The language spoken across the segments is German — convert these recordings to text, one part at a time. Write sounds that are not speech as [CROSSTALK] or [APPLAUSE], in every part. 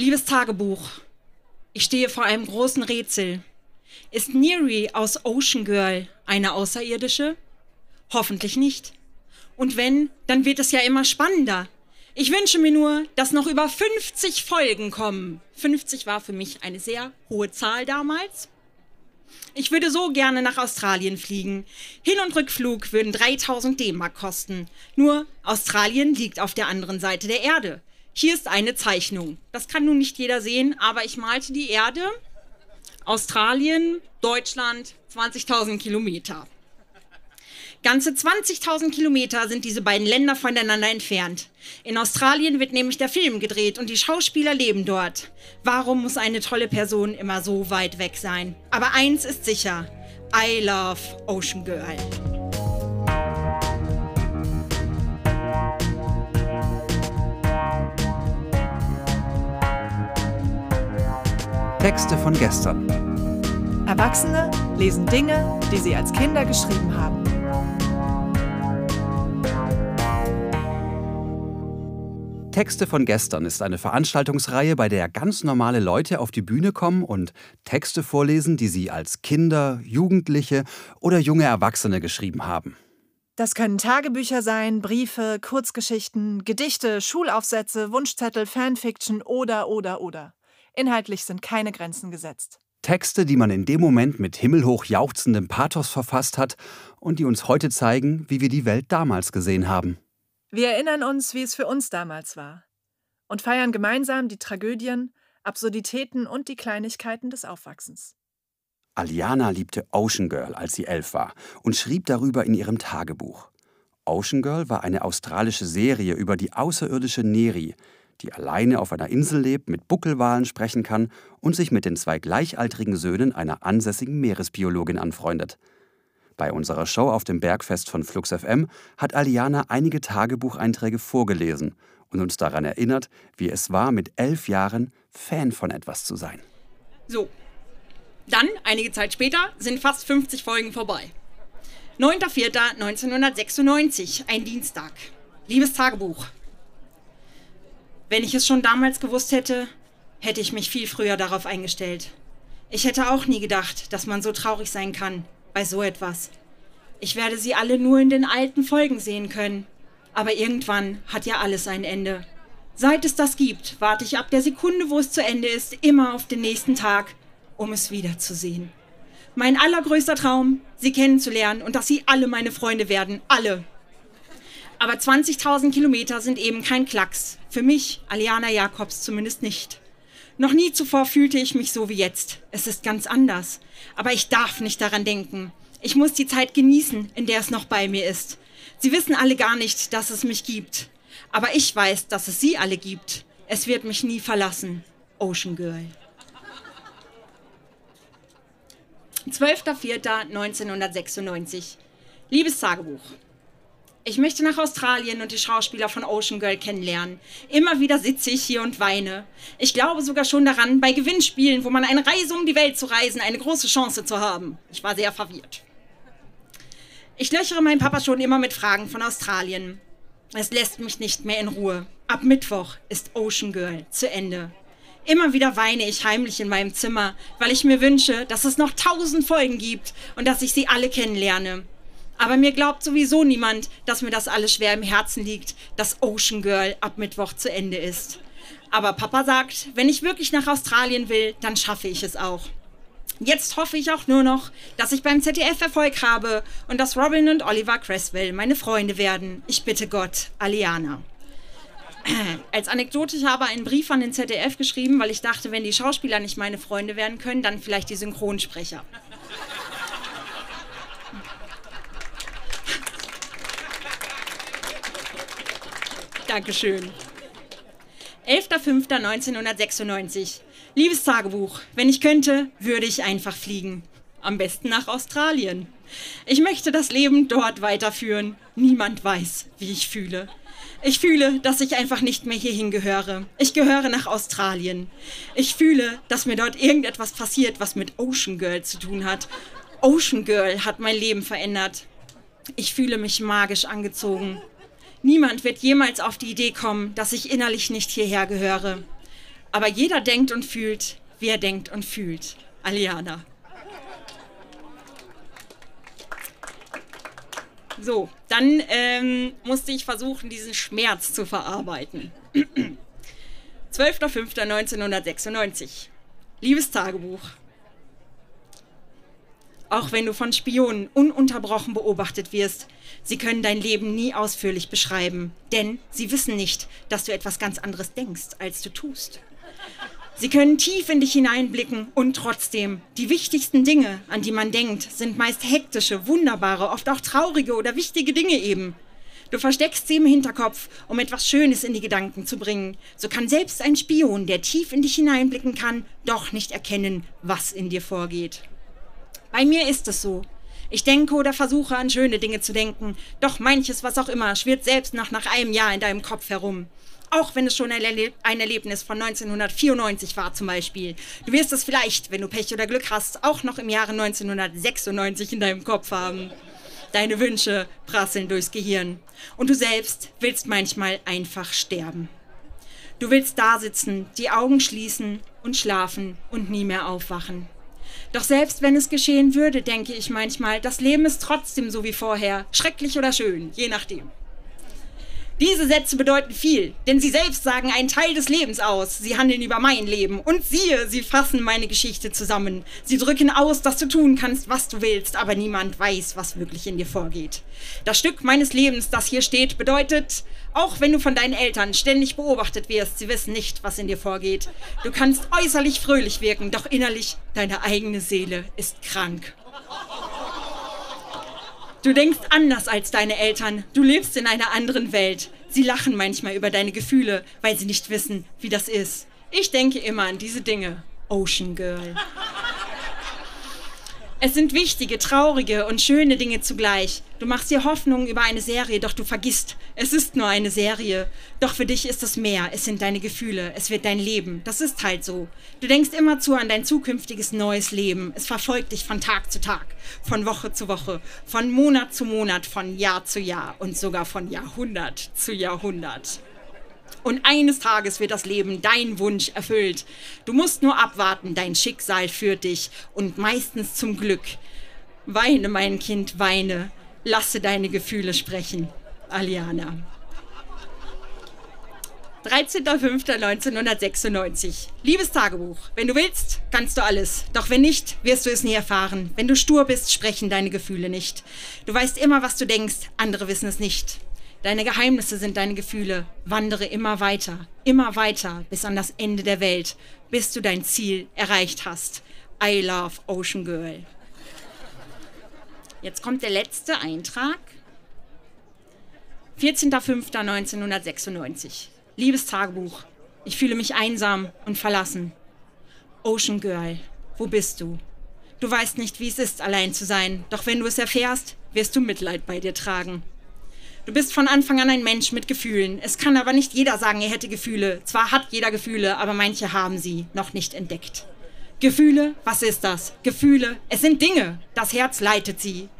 Liebes Tagebuch, ich stehe vor einem großen Rätsel. Ist Neri aus Ocean Girl eine Außerirdische? Hoffentlich nicht. Und wenn, dann wird es ja immer spannender. Ich wünsche mir nur, dass noch über 50 Folgen kommen. 50 war für mich eine sehr hohe Zahl damals. Ich würde so gerne nach Australien fliegen. Hin- und Rückflug würden 3000 D-Mark kosten. Nur Australien liegt auf der anderen Seite der Erde. Hier ist eine Zeichnung. Das kann nun nicht jeder sehen, aber ich malte die Erde. Australien, Deutschland, 20.000 Kilometer. Ganze 20.000 Kilometer sind diese beiden Länder voneinander entfernt. In Australien wird nämlich der Film gedreht und die Schauspieler leben dort. Warum muss eine tolle Person immer so weit weg sein? Aber eins ist sicher. I love Ocean Girl. Texte von gestern. Erwachsene lesen Dinge, die sie als Kinder geschrieben haben. Texte von gestern ist eine Veranstaltungsreihe, bei der ganz normale Leute auf die Bühne kommen und Texte vorlesen, die sie als Kinder, Jugendliche oder junge Erwachsene geschrieben haben. Das können Tagebücher sein, Briefe, Kurzgeschichten, Gedichte, Schulaufsätze, Wunschzettel, Fanfiction oder oder oder. Inhaltlich sind keine Grenzen gesetzt. Texte, die man in dem Moment mit himmelhoch jauchzendem Pathos verfasst hat und die uns heute zeigen, wie wir die Welt damals gesehen haben. Wir erinnern uns, wie es für uns damals war und feiern gemeinsam die Tragödien, Absurditäten und die Kleinigkeiten des Aufwachsens. Aliana liebte Ocean Girl, als sie elf war, und schrieb darüber in ihrem Tagebuch. Ocean Girl war eine australische Serie über die außerirdische Neri, die alleine auf einer Insel lebt, mit Buckelwalen sprechen kann und sich mit den zwei gleichaltrigen Söhnen einer ansässigen Meeresbiologin anfreundet. Bei unserer Show auf dem Bergfest von Flux FM hat Aliana einige Tagebucheinträge vorgelesen und uns daran erinnert, wie es war, mit elf Jahren Fan von etwas zu sein. So, dann, einige Zeit später, sind fast 50 Folgen vorbei. 9.4.1996, ein Dienstag. Liebes Tagebuch. Wenn ich es schon damals gewusst hätte, hätte ich mich viel früher darauf eingestellt. Ich hätte auch nie gedacht, dass man so traurig sein kann, bei so etwas. Ich werde sie alle nur in den alten Folgen sehen können. Aber irgendwann hat ja alles ein Ende. Seit es das gibt, warte ich ab der Sekunde, wo es zu Ende ist, immer auf den nächsten Tag, um es wiederzusehen. Mein allergrößter Traum, sie kennenzulernen und dass sie alle meine Freunde werden. Alle. Aber 20.000 Kilometer sind eben kein Klacks. Für mich, Aliana Jakobs, zumindest nicht. Noch nie zuvor fühlte ich mich so wie jetzt. Es ist ganz anders. Aber ich darf nicht daran denken. Ich muss die Zeit genießen, in der es noch bei mir ist. Sie wissen alle gar nicht, dass es mich gibt. Aber ich weiß, dass es sie alle gibt. Es wird mich nie verlassen. Ocean Girl. 12.04.1996. Liebes Tagebuch. Ich möchte nach Australien und die Schauspieler von Ocean Girl kennenlernen. Immer wieder sitze ich hier und weine. Ich glaube sogar schon daran, bei Gewinnspielen, wo man eine Reise um die Welt zu reisen, eine große Chance zu haben. Ich war sehr verwirrt. Ich löchere meinen Papa schon immer mit Fragen von Australien. Es lässt mich nicht mehr in Ruhe. Ab Mittwoch ist Ocean Girl zu Ende. Immer wieder weine ich heimlich in meinem Zimmer, weil ich mir wünsche, dass es noch tausend Folgen gibt und dass ich sie alle kennenlerne. Aber mir glaubt sowieso niemand, dass mir das alles schwer im Herzen liegt, dass Ocean Girl ab Mittwoch zu Ende ist. Aber Papa sagt, wenn ich wirklich nach Australien will, dann schaffe ich es auch. Jetzt hoffe ich auch nur noch, dass ich beim ZDF Erfolg habe und dass Robin und Oliver Cresswell meine Freunde werden. Ich bitte Gott, Aliana. [CLEARS THROAT] Als Anekdote, ich habe einen Brief an den ZDF geschrieben, weil ich dachte, wenn die Schauspieler nicht meine Freunde werden können, dann vielleicht die Synchronsprecher. Dankeschön. 11.05.1996. Liebes Tagebuch, wenn ich könnte, würde ich einfach fliegen. Am besten nach Australien. Ich möchte das Leben dort weiterführen. Niemand weiß, wie ich fühle. Ich fühle, dass ich einfach nicht mehr hierhin gehöre. Ich gehöre nach Australien. Ich fühle, dass mir dort irgendetwas passiert, was mit Ocean Girl zu tun hat. Ocean Girl hat mein Leben verändert. Ich fühle mich magisch angezogen. Niemand wird jemals auf die Idee kommen, dass ich innerlich nicht hierher gehöre. Aber jeder denkt und fühlt, wie er denkt und fühlt. Aliana. So, dann ähm, musste ich versuchen, diesen Schmerz zu verarbeiten. [CLEARS THROAT] 12.05.1996. Liebes Tagebuch. Auch wenn du von Spionen ununterbrochen beobachtet wirst, sie können dein Leben nie ausführlich beschreiben, denn sie wissen nicht, dass du etwas ganz anderes denkst, als du tust. Sie können tief in dich hineinblicken und trotzdem, die wichtigsten Dinge, an die man denkt, sind meist hektische, wunderbare, oft auch traurige oder wichtige Dinge eben. Du versteckst sie im Hinterkopf, um etwas Schönes in die Gedanken zu bringen. So kann selbst ein Spion, der tief in dich hineinblicken kann, doch nicht erkennen, was in dir vorgeht. Bei mir ist es so. Ich denke oder versuche an schöne Dinge zu denken, doch manches, was auch immer, schwirrt selbst noch nach einem Jahr in deinem Kopf herum. Auch wenn es schon ein, Erle ein Erlebnis von 1994 war zum Beispiel. Du wirst es vielleicht, wenn du Pech oder Glück hast, auch noch im Jahre 1996 in deinem Kopf haben. Deine Wünsche prasseln durchs Gehirn. Und du selbst willst manchmal einfach sterben. Du willst da sitzen, die Augen schließen und schlafen und nie mehr aufwachen. Doch selbst wenn es geschehen würde, denke ich manchmal, das Leben ist trotzdem so wie vorher, schrecklich oder schön, je nachdem. Diese Sätze bedeuten viel, denn sie selbst sagen einen Teil des Lebens aus. Sie handeln über mein Leben. Und siehe, sie fassen meine Geschichte zusammen. Sie drücken aus, dass du tun kannst, was du willst, aber niemand weiß, was wirklich in dir vorgeht. Das Stück meines Lebens, das hier steht, bedeutet, auch wenn du von deinen Eltern ständig beobachtet wirst, sie wissen nicht, was in dir vorgeht. Du kannst äußerlich fröhlich wirken, doch innerlich deine eigene Seele ist krank. Du denkst anders als deine Eltern. Du lebst in einer anderen Welt. Sie lachen manchmal über deine Gefühle, weil sie nicht wissen, wie das ist. Ich denke immer an diese Dinge. Ocean Girl. Es sind wichtige, traurige und schöne Dinge zugleich. Du machst dir Hoffnungen über eine Serie, doch du vergisst, es ist nur eine Serie. Doch für dich ist es mehr. Es sind deine Gefühle. Es wird dein Leben. Das ist halt so. Du denkst immerzu an dein zukünftiges neues Leben. Es verfolgt dich von Tag zu Tag, von Woche zu Woche, von Monat zu Monat, von Jahr zu Jahr und sogar von Jahrhundert zu Jahrhundert. Und eines Tages wird das Leben dein Wunsch erfüllt. Du musst nur abwarten, dein Schicksal führt dich und meistens zum Glück. Weine, mein Kind, weine. Lasse deine Gefühle sprechen. Aliana. 13.05.1996. Liebes Tagebuch, wenn du willst, kannst du alles. Doch wenn nicht, wirst du es nie erfahren. Wenn du stur bist, sprechen deine Gefühle nicht. Du weißt immer, was du denkst, andere wissen es nicht. Deine Geheimnisse sind deine Gefühle. Wandere immer weiter, immer weiter bis an das Ende der Welt, bis du dein Ziel erreicht hast. I love Ocean Girl. Jetzt kommt der letzte Eintrag. 14.05.1996. Liebes Tagebuch, ich fühle mich einsam und verlassen. Ocean Girl, wo bist du? Du weißt nicht, wie es ist, allein zu sein, doch wenn du es erfährst, wirst du Mitleid bei dir tragen. Du bist von Anfang an ein Mensch mit Gefühlen. Es kann aber nicht jeder sagen, er hätte Gefühle. Zwar hat jeder Gefühle, aber manche haben sie noch nicht entdeckt. Gefühle, was ist das? Gefühle, es sind Dinge. Das Herz leitet sie.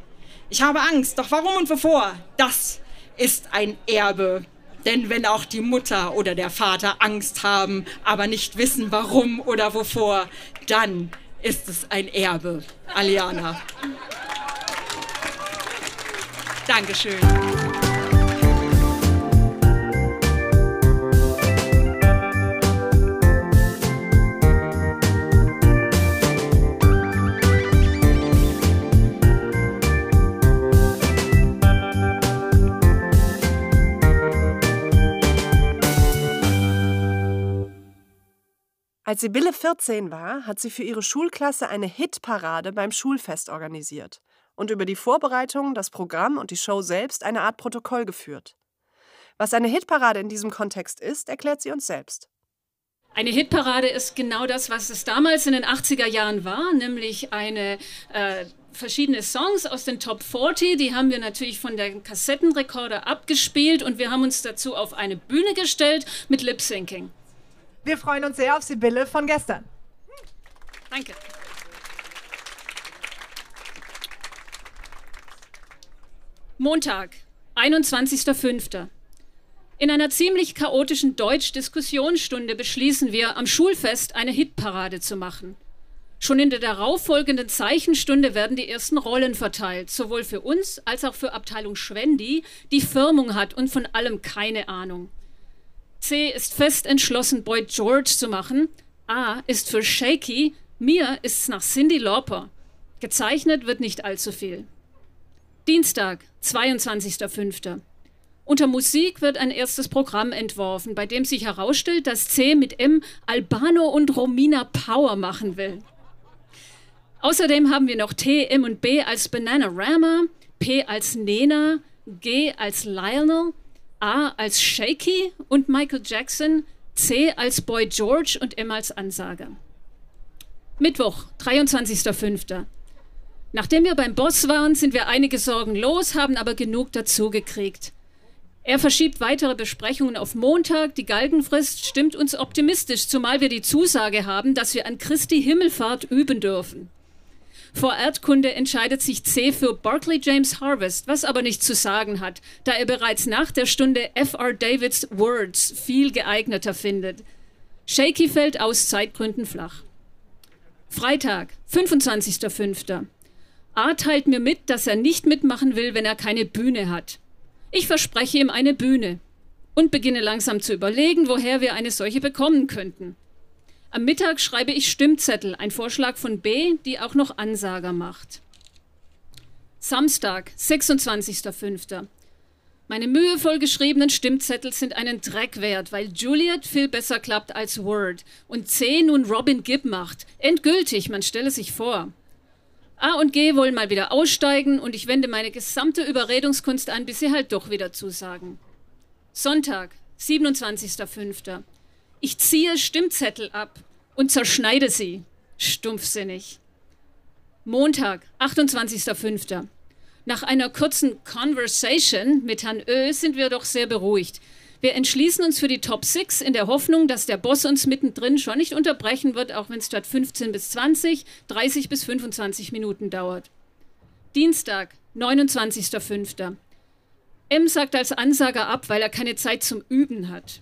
Ich habe Angst, doch warum und wovor? Das ist ein Erbe. Denn wenn auch die Mutter oder der Vater Angst haben, aber nicht wissen, warum oder wovor, dann ist es ein Erbe. Aliana. Dankeschön. Als Sibylle 14 war, hat sie für ihre Schulklasse eine Hitparade beim Schulfest organisiert und über die Vorbereitungen, das Programm und die Show selbst eine Art Protokoll geführt. Was eine Hitparade in diesem Kontext ist, erklärt sie uns selbst. Eine Hitparade ist genau das, was es damals in den 80er Jahren war, nämlich eine äh, verschiedene Songs aus den Top 40. Die haben wir natürlich von der Kassettenrekorder abgespielt und wir haben uns dazu auf eine Bühne gestellt mit Lip Syncing. Wir freuen uns sehr auf Sibylle von gestern. Danke. Montag, 21.05. In einer ziemlich chaotischen Deutsch-Diskussionsstunde beschließen wir, am Schulfest eine Hitparade zu machen. Schon in der darauffolgenden Zeichenstunde werden die ersten Rollen verteilt, sowohl für uns als auch für Abteilung Schwendi, die Firmung hat und von allem keine Ahnung. C ist fest entschlossen, Boyd George zu machen. A ist für Shaky, mir ist es nach Cindy Lauper. Gezeichnet wird nicht allzu viel. Dienstag, 22.05. Unter Musik wird ein erstes Programm entworfen, bei dem sich herausstellt, dass C mit M Albano und Romina Power machen will. Außerdem haben wir noch T, M und B als Bananarama, P als Nena, G als Lionel, A als Shaky und Michael Jackson, C als Boy George und M als Ansager. Mittwoch, 23.05. Nachdem wir beim Boss waren, sind wir einige Sorgen los, haben aber genug dazu gekriegt. Er verschiebt weitere Besprechungen auf Montag. Die Galgenfrist stimmt uns optimistisch, zumal wir die Zusage haben, dass wir an Christi Himmelfahrt üben dürfen. Vor Erdkunde entscheidet sich C für Barclay James Harvest, was aber nichts zu sagen hat, da er bereits nach der Stunde F.R. Davids Words viel geeigneter findet. Shaky fällt aus Zeitgründen flach. Freitag, 25.05. A teilt mir mit, dass er nicht mitmachen will, wenn er keine Bühne hat. Ich verspreche ihm eine Bühne und beginne langsam zu überlegen, woher wir eine solche bekommen könnten. Am Mittag schreibe ich Stimmzettel, ein Vorschlag von B, die auch noch Ansager macht. Samstag, 26.05. Meine mühevoll geschriebenen Stimmzettel sind einen Dreck wert, weil Juliet viel besser klappt als Word und C nun Robin Gibb macht. Endgültig, man stelle sich vor. A und G wollen mal wieder aussteigen und ich wende meine gesamte Überredungskunst an, bis sie halt doch wieder zusagen. Sonntag, 27.05. Ich ziehe Stimmzettel ab und zerschneide sie. Stumpfsinnig. Montag, 28.05. Nach einer kurzen Conversation mit Herrn Ö sind wir doch sehr beruhigt. Wir entschließen uns für die Top 6 in der Hoffnung, dass der Boss uns mittendrin schon nicht unterbrechen wird, auch wenn es statt 15 bis 20, 30 bis 25 Minuten dauert. Dienstag, 29.05. M sagt als Ansager ab, weil er keine Zeit zum Üben hat.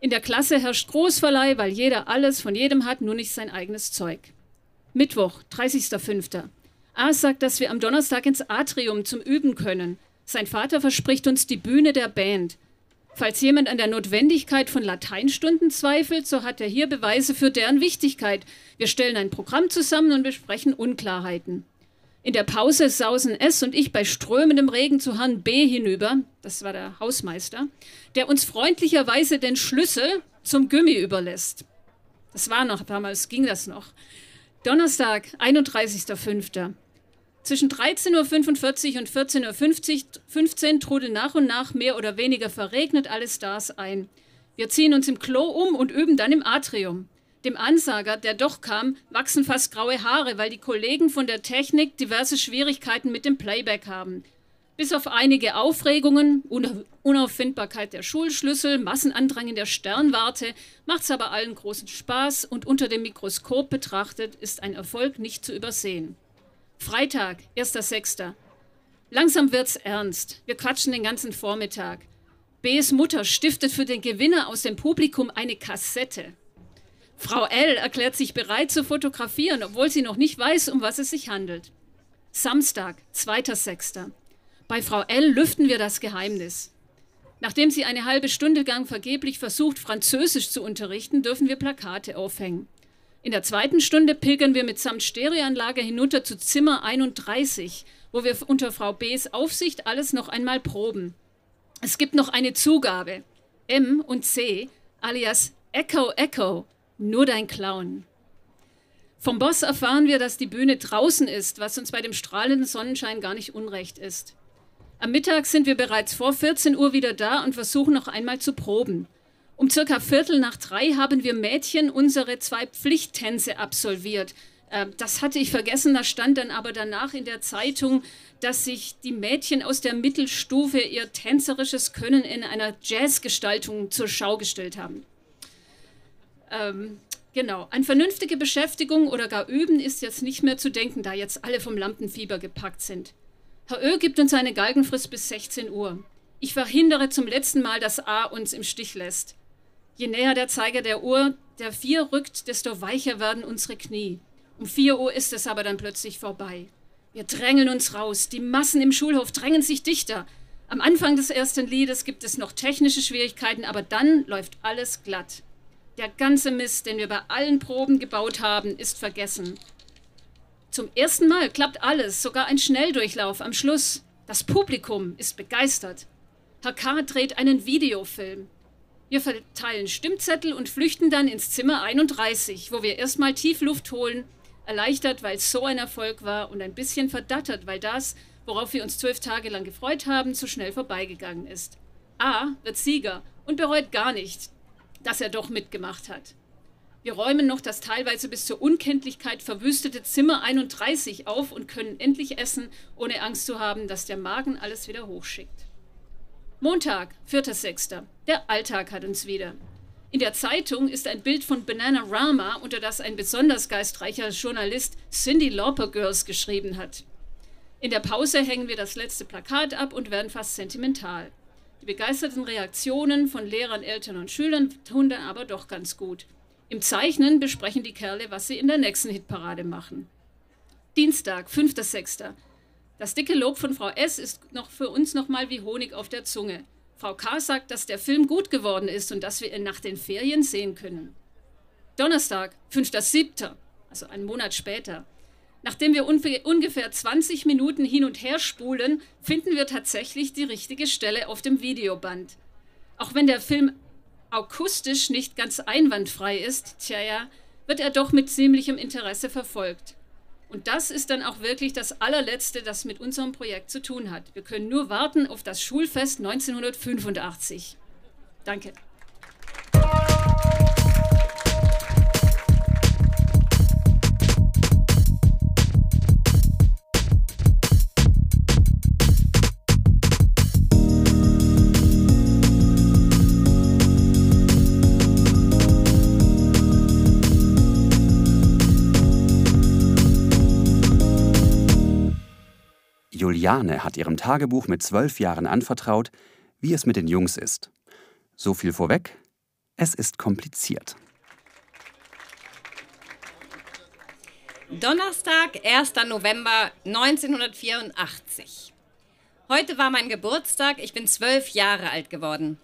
In der Klasse herrscht Großverleih, weil jeder alles von jedem hat, nur nicht sein eigenes Zeug. Mittwoch, 30.05. A sagt, dass wir am Donnerstag ins Atrium zum Üben können. Sein Vater verspricht uns die Bühne der Band. Falls jemand an der Notwendigkeit von Lateinstunden zweifelt, so hat er hier Beweise für deren Wichtigkeit. Wir stellen ein Programm zusammen und besprechen Unklarheiten. In der Pause sausen S und ich bei strömendem Regen zu Herrn B hinüber, das war der Hausmeister, der uns freundlicherweise den Schlüssel zum Gummi überlässt. Das war noch, damals ging das noch. Donnerstag, 31.05. Zwischen 13.45 Uhr und 14.15 Uhr trudeln nach und nach mehr oder weniger verregnet alle Stars ein. Wir ziehen uns im Klo um und üben dann im Atrium. Dem Ansager, der doch kam, wachsen fast graue Haare, weil die Kollegen von der Technik diverse Schwierigkeiten mit dem Playback haben. Bis auf einige Aufregungen, Unauffindbarkeit der Schulschlüssel, Massenandrang in der Sternwarte, macht's aber allen großen Spaß und unter dem Mikroskop betrachtet ist ein Erfolg nicht zu übersehen. Freitag, 1.6. Langsam wird's ernst. Wir quatschen den ganzen Vormittag. B's Mutter stiftet für den Gewinner aus dem Publikum eine Kassette. Frau L. erklärt sich bereit zu fotografieren, obwohl sie noch nicht weiß, um was es sich handelt. Samstag, 2.6. Bei Frau L. lüften wir das Geheimnis. Nachdem sie eine halbe Stunde lang vergeblich versucht, Französisch zu unterrichten, dürfen wir Plakate aufhängen. In der zweiten Stunde pilgern wir mitsamt Stereoanlage hinunter zu Zimmer 31, wo wir unter Frau B.s Aufsicht alles noch einmal proben. Es gibt noch eine Zugabe. M und C, alias Echo Echo, nur dein Clown. Vom Boss erfahren wir, dass die Bühne draußen ist, was uns bei dem strahlenden Sonnenschein gar nicht unrecht ist. Am Mittag sind wir bereits vor 14 Uhr wieder da und versuchen noch einmal zu proben. Um circa Viertel nach drei haben wir Mädchen unsere zwei Pflichttänze absolviert. Ähm, das hatte ich vergessen, da stand dann aber danach in der Zeitung, dass sich die Mädchen aus der Mittelstufe ihr tänzerisches Können in einer Jazzgestaltung zur Schau gestellt haben. Ähm, genau, an vernünftige Beschäftigung oder gar Üben ist jetzt nicht mehr zu denken, da jetzt alle vom Lampenfieber gepackt sind. Herr Ö gibt uns eine Galgenfrist bis 16 Uhr. Ich verhindere zum letzten Mal, dass A uns im Stich lässt. Je näher der Zeiger der Uhr der vier rückt, desto weicher werden unsere Knie. Um vier Uhr ist es aber dann plötzlich vorbei. Wir drängeln uns raus. Die Massen im Schulhof drängen sich dichter. Am Anfang des ersten Liedes gibt es noch technische Schwierigkeiten, aber dann läuft alles glatt. Der ganze Mist, den wir bei allen Proben gebaut haben, ist vergessen. Zum ersten Mal klappt alles, sogar ein Schnelldurchlauf am Schluss. Das Publikum ist begeistert. Herr K. dreht einen Videofilm. Wir verteilen Stimmzettel und flüchten dann ins Zimmer 31, wo wir erstmal tief Luft holen, erleichtert, weil es so ein Erfolg war und ein bisschen verdattert, weil das, worauf wir uns zwölf Tage lang gefreut haben, zu schnell vorbeigegangen ist. A wird Sieger und bereut gar nicht, dass er doch mitgemacht hat. Wir räumen noch das teilweise bis zur Unkenntlichkeit verwüstete Zimmer 31 auf und können endlich essen, ohne Angst zu haben, dass der Magen alles wieder hochschickt. Montag, 4.6. Der Alltag hat uns wieder. In der Zeitung ist ein Bild von Banana Rama, unter das ein besonders geistreicher Journalist Cindy Lauper Girls geschrieben hat. In der Pause hängen wir das letzte Plakat ab und werden fast sentimental. Die begeisterten Reaktionen von Lehrern, Eltern und Schülern tun dann aber doch ganz gut. Im Zeichnen besprechen die Kerle, was sie in der nächsten Hitparade machen. Dienstag, 5.6. Das dicke Lob von Frau S. ist noch für uns nochmal wie Honig auf der Zunge. Frau K. sagt, dass der Film gut geworden ist und dass wir ihn nach den Ferien sehen können. Donnerstag, 5.7., also einen Monat später. Nachdem wir ungefähr 20 Minuten hin und her spulen, finden wir tatsächlich die richtige Stelle auf dem Videoband. Auch wenn der Film akustisch nicht ganz einwandfrei ist, tja ja, wird er doch mit ziemlichem Interesse verfolgt. Und das ist dann auch wirklich das allerletzte, das mit unserem Projekt zu tun hat. Wir können nur warten auf das Schulfest 1985. Danke. Juliane hat ihrem Tagebuch mit zwölf Jahren anvertraut, wie es mit den Jungs ist. So viel vorweg, es ist kompliziert. Donnerstag, 1. November 1984. Heute war mein Geburtstag, ich bin zwölf Jahre alt geworden.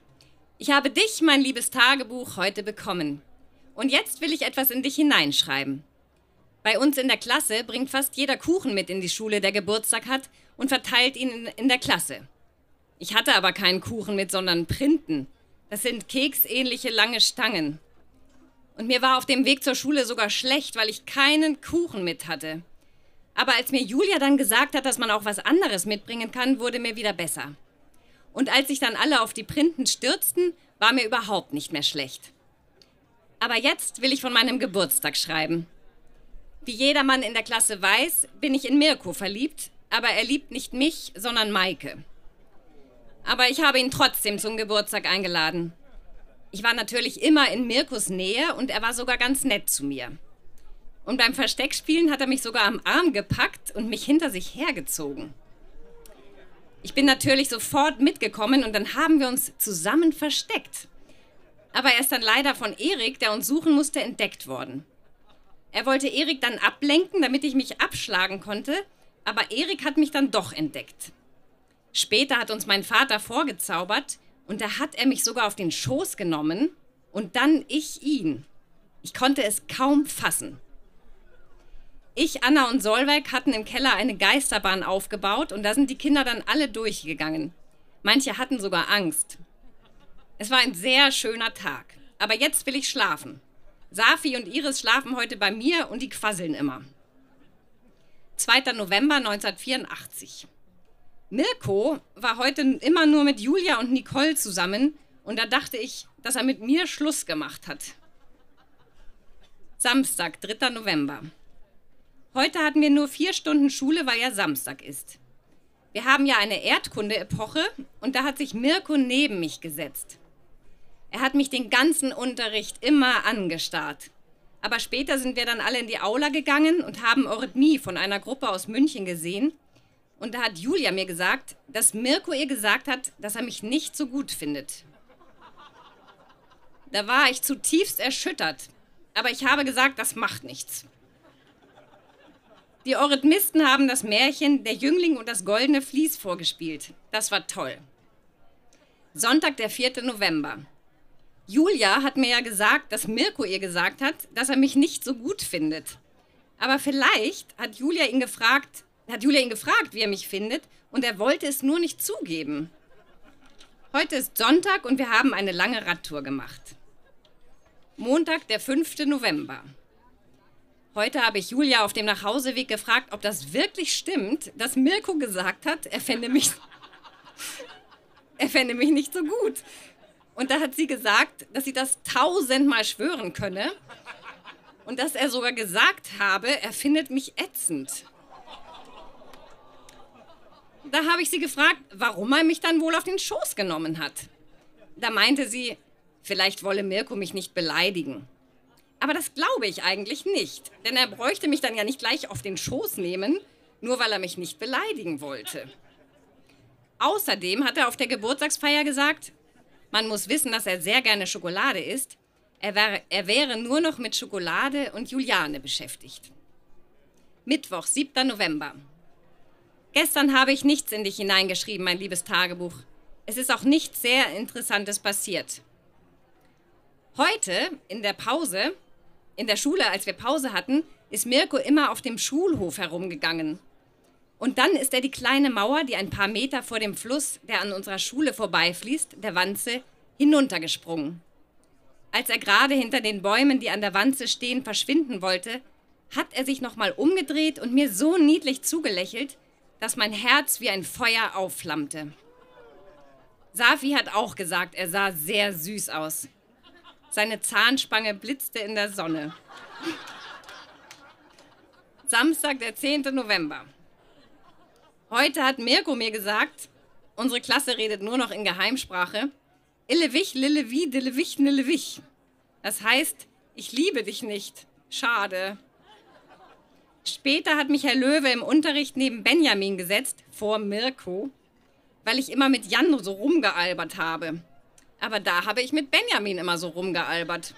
Ich habe dich, mein liebes Tagebuch, heute bekommen. Und jetzt will ich etwas in dich hineinschreiben. Bei uns in der Klasse bringt fast jeder Kuchen mit in die Schule, der Geburtstag hat, und verteilt ihn in der Klasse. Ich hatte aber keinen Kuchen mit, sondern Printen. Das sind keksähnliche lange Stangen. Und mir war auf dem Weg zur Schule sogar schlecht, weil ich keinen Kuchen mit hatte. Aber als mir Julia dann gesagt hat, dass man auch was anderes mitbringen kann, wurde mir wieder besser. Und als sich dann alle auf die Printen stürzten, war mir überhaupt nicht mehr schlecht. Aber jetzt will ich von meinem Geburtstag schreiben. Wie jedermann in der Klasse weiß, bin ich in Mirko verliebt, aber er liebt nicht mich, sondern Maike. Aber ich habe ihn trotzdem zum Geburtstag eingeladen. Ich war natürlich immer in Mirkos Nähe und er war sogar ganz nett zu mir. Und beim Versteckspielen hat er mich sogar am Arm gepackt und mich hinter sich hergezogen. Ich bin natürlich sofort mitgekommen und dann haben wir uns zusammen versteckt. Aber er ist dann leider von Erik, der uns suchen musste, entdeckt worden. Er wollte Erik dann ablenken, damit ich mich abschlagen konnte, aber Erik hat mich dann doch entdeckt. Später hat uns mein Vater vorgezaubert und da hat er mich sogar auf den Schoß genommen und dann ich ihn. Ich konnte es kaum fassen. Ich, Anna und Solveig hatten im Keller eine Geisterbahn aufgebaut und da sind die Kinder dann alle durchgegangen. Manche hatten sogar Angst. Es war ein sehr schöner Tag. Aber jetzt will ich schlafen. Safi und Iris schlafen heute bei mir und die quasseln immer. 2. November 1984. Mirko war heute immer nur mit Julia und Nicole zusammen und da dachte ich, dass er mit mir Schluss gemacht hat. Samstag, 3. November. Heute hatten wir nur vier Stunden Schule, weil ja Samstag ist. Wir haben ja eine Erdkunde-Epoche und da hat sich Mirko neben mich gesetzt. Er hat mich den ganzen Unterricht immer angestarrt. Aber später sind wir dann alle in die Aula gegangen und haben Eurythmie von einer Gruppe aus München gesehen. Und da hat Julia mir gesagt, dass Mirko ihr gesagt hat, dass er mich nicht so gut findet. Da war ich zutiefst erschüttert. Aber ich habe gesagt, das macht nichts. Die Eurythmisten haben das Märchen Der Jüngling und das goldene Vlies vorgespielt. Das war toll. Sonntag, der 4. November. Julia hat mir ja gesagt, dass Mirko ihr gesagt hat, dass er mich nicht so gut findet. Aber vielleicht hat Julia ihn gefragt, hat Julia ihn gefragt, wie er mich findet, und er wollte es nur nicht zugeben. Heute ist Sonntag und wir haben eine lange Radtour gemacht. Montag, der 5. November. Heute habe ich Julia auf dem Nachhauseweg gefragt, ob das wirklich stimmt, dass Mirko gesagt hat, er fände mich, [LAUGHS] er fände mich nicht so gut. Und da hat sie gesagt, dass sie das tausendmal schwören könne und dass er sogar gesagt habe, er findet mich ätzend. Da habe ich sie gefragt, warum er mich dann wohl auf den Schoß genommen hat. Da meinte sie, vielleicht wolle Mirko mich nicht beleidigen. Aber das glaube ich eigentlich nicht, denn er bräuchte mich dann ja nicht gleich auf den Schoß nehmen, nur weil er mich nicht beleidigen wollte. Außerdem hat er auf der Geburtstagsfeier gesagt, man muss wissen, dass er sehr gerne Schokolade isst. Er wäre, er wäre nur noch mit Schokolade und Juliane beschäftigt. Mittwoch, 7. November. Gestern habe ich nichts in dich hineingeschrieben, mein liebes Tagebuch. Es ist auch nichts sehr Interessantes passiert. Heute, in der Pause, in der Schule, als wir Pause hatten, ist Mirko immer auf dem Schulhof herumgegangen. Und dann ist er die kleine Mauer, die ein paar Meter vor dem Fluss, der an unserer Schule vorbeifließt, der Wanze, hinuntergesprungen. Als er gerade hinter den Bäumen, die an der Wanze stehen, verschwinden wollte, hat er sich nochmal umgedreht und mir so niedlich zugelächelt, dass mein Herz wie ein Feuer aufflammte. Safi hat auch gesagt, er sah sehr süß aus. Seine Zahnspange blitzte in der Sonne. Samstag, der 10. November. Heute hat Mirko mir gesagt, unsere Klasse redet nur noch in Geheimsprache. Illewich, Lillewich, Dillewich, Nillewich. Das heißt, ich liebe dich nicht. Schade. Später hat mich Herr Löwe im Unterricht neben Benjamin gesetzt, vor Mirko, weil ich immer mit Jan so rumgealbert habe. Aber da habe ich mit Benjamin immer so rumgealbert.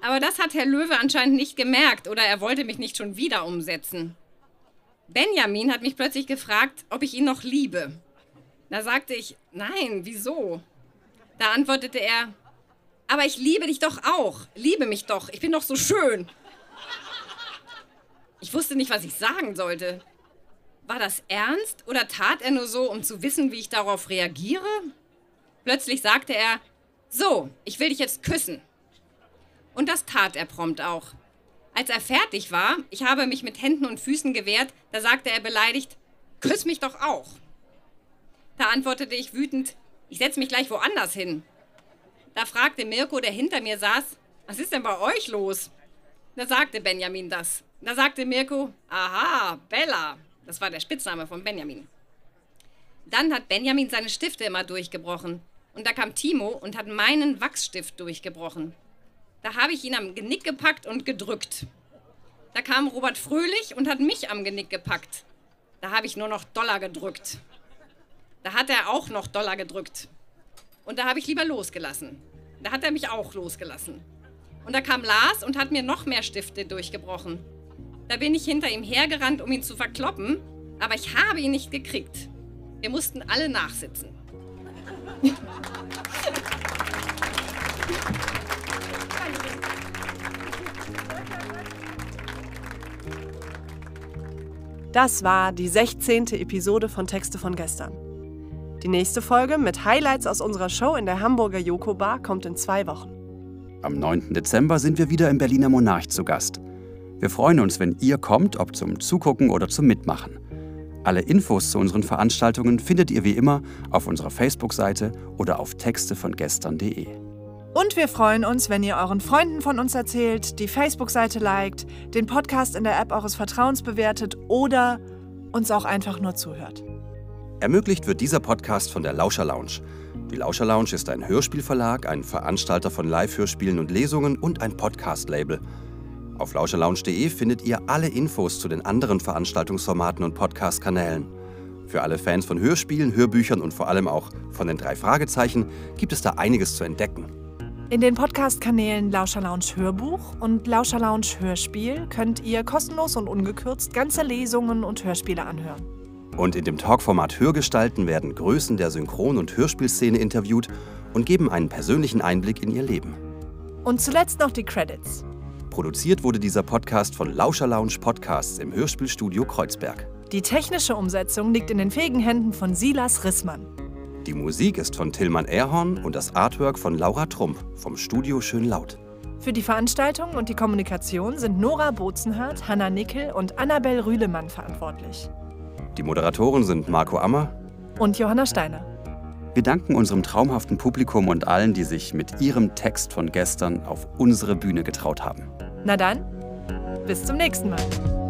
Aber das hat Herr Löwe anscheinend nicht gemerkt oder er wollte mich nicht schon wieder umsetzen. Benjamin hat mich plötzlich gefragt, ob ich ihn noch liebe. Da sagte ich, nein, wieso? Da antwortete er, aber ich liebe dich doch auch. Liebe mich doch. Ich bin doch so schön. Ich wusste nicht, was ich sagen sollte. War das ernst oder tat er nur so, um zu wissen, wie ich darauf reagiere? Plötzlich sagte er, so, ich will dich jetzt küssen. Und das tat er prompt auch. Als er fertig war, ich habe mich mit Händen und Füßen gewehrt, da sagte er beleidigt, küss mich doch auch. Da antwortete ich wütend, ich setze mich gleich woanders hin. Da fragte Mirko, der hinter mir saß, was ist denn bei euch los? Da sagte Benjamin das. Da sagte Mirko, aha, Bella. Das war der Spitzname von Benjamin. Dann hat Benjamin seine Stifte immer durchgebrochen. Und da kam Timo und hat meinen Wachsstift durchgebrochen. Da habe ich ihn am Genick gepackt und gedrückt. Da kam Robert Fröhlich und hat mich am Genick gepackt. Da habe ich nur noch Dollar gedrückt. Da hat er auch noch Dollar gedrückt. Und da habe ich lieber losgelassen. Da hat er mich auch losgelassen. Und da kam Lars und hat mir noch mehr Stifte durchgebrochen. Da bin ich hinter ihm hergerannt, um ihn zu verkloppen, aber ich habe ihn nicht gekriegt. Wir mussten alle nachsitzen. Das war die 16. Episode von Texte von gestern. Die nächste Folge mit Highlights aus unserer Show in der Hamburger Joko Bar kommt in zwei Wochen. Am 9. Dezember sind wir wieder im Berliner Monarch zu Gast. Wir freuen uns, wenn ihr kommt, ob zum Zugucken oder zum Mitmachen. Alle Infos zu unseren Veranstaltungen findet ihr wie immer auf unserer Facebook-Seite oder auf textevongestern.de. Und wir freuen uns, wenn ihr euren Freunden von uns erzählt, die Facebook-Seite liked, den Podcast in der App eures Vertrauens bewertet oder uns auch einfach nur zuhört. Ermöglicht wird dieser Podcast von der Lauscher Lounge. Die Lauscher Lounge ist ein Hörspielverlag, ein Veranstalter von Live-Hörspielen und Lesungen und ein Podcast-Label. Auf lauscherlounge.de findet ihr alle Infos zu den anderen Veranstaltungsformaten und Podcast-Kanälen. Für alle Fans von Hörspielen, Hörbüchern und vor allem auch von den drei Fragezeichen gibt es da einiges zu entdecken. In den Podcast-Kanälen Lauscher Lounge Hörbuch und Lauscher Lounge Hörspiel könnt ihr kostenlos und ungekürzt ganze Lesungen und Hörspiele anhören. Und in dem Talkformat Hörgestalten werden Größen der Synchron- und Hörspielszene interviewt und geben einen persönlichen Einblick in ihr Leben. Und zuletzt noch die Credits. Produziert wurde dieser Podcast von Lauscher Lounge Podcasts im Hörspielstudio Kreuzberg. Die technische Umsetzung liegt in den fähigen Händen von Silas Rissmann. Die Musik ist von Tillmann Erhorn und das Artwork von Laura Trump vom Studio Schön Laut. Für die Veranstaltung und die Kommunikation sind Nora Bozenhardt, Hanna Nickel und Annabel Rühlemann verantwortlich. Die Moderatoren sind Marco Ammer Und Johanna Steiner. Wir danken unserem traumhaften Publikum und allen, die sich mit ihrem Text von gestern auf unsere Bühne getraut haben. Na dann, bis zum nächsten Mal.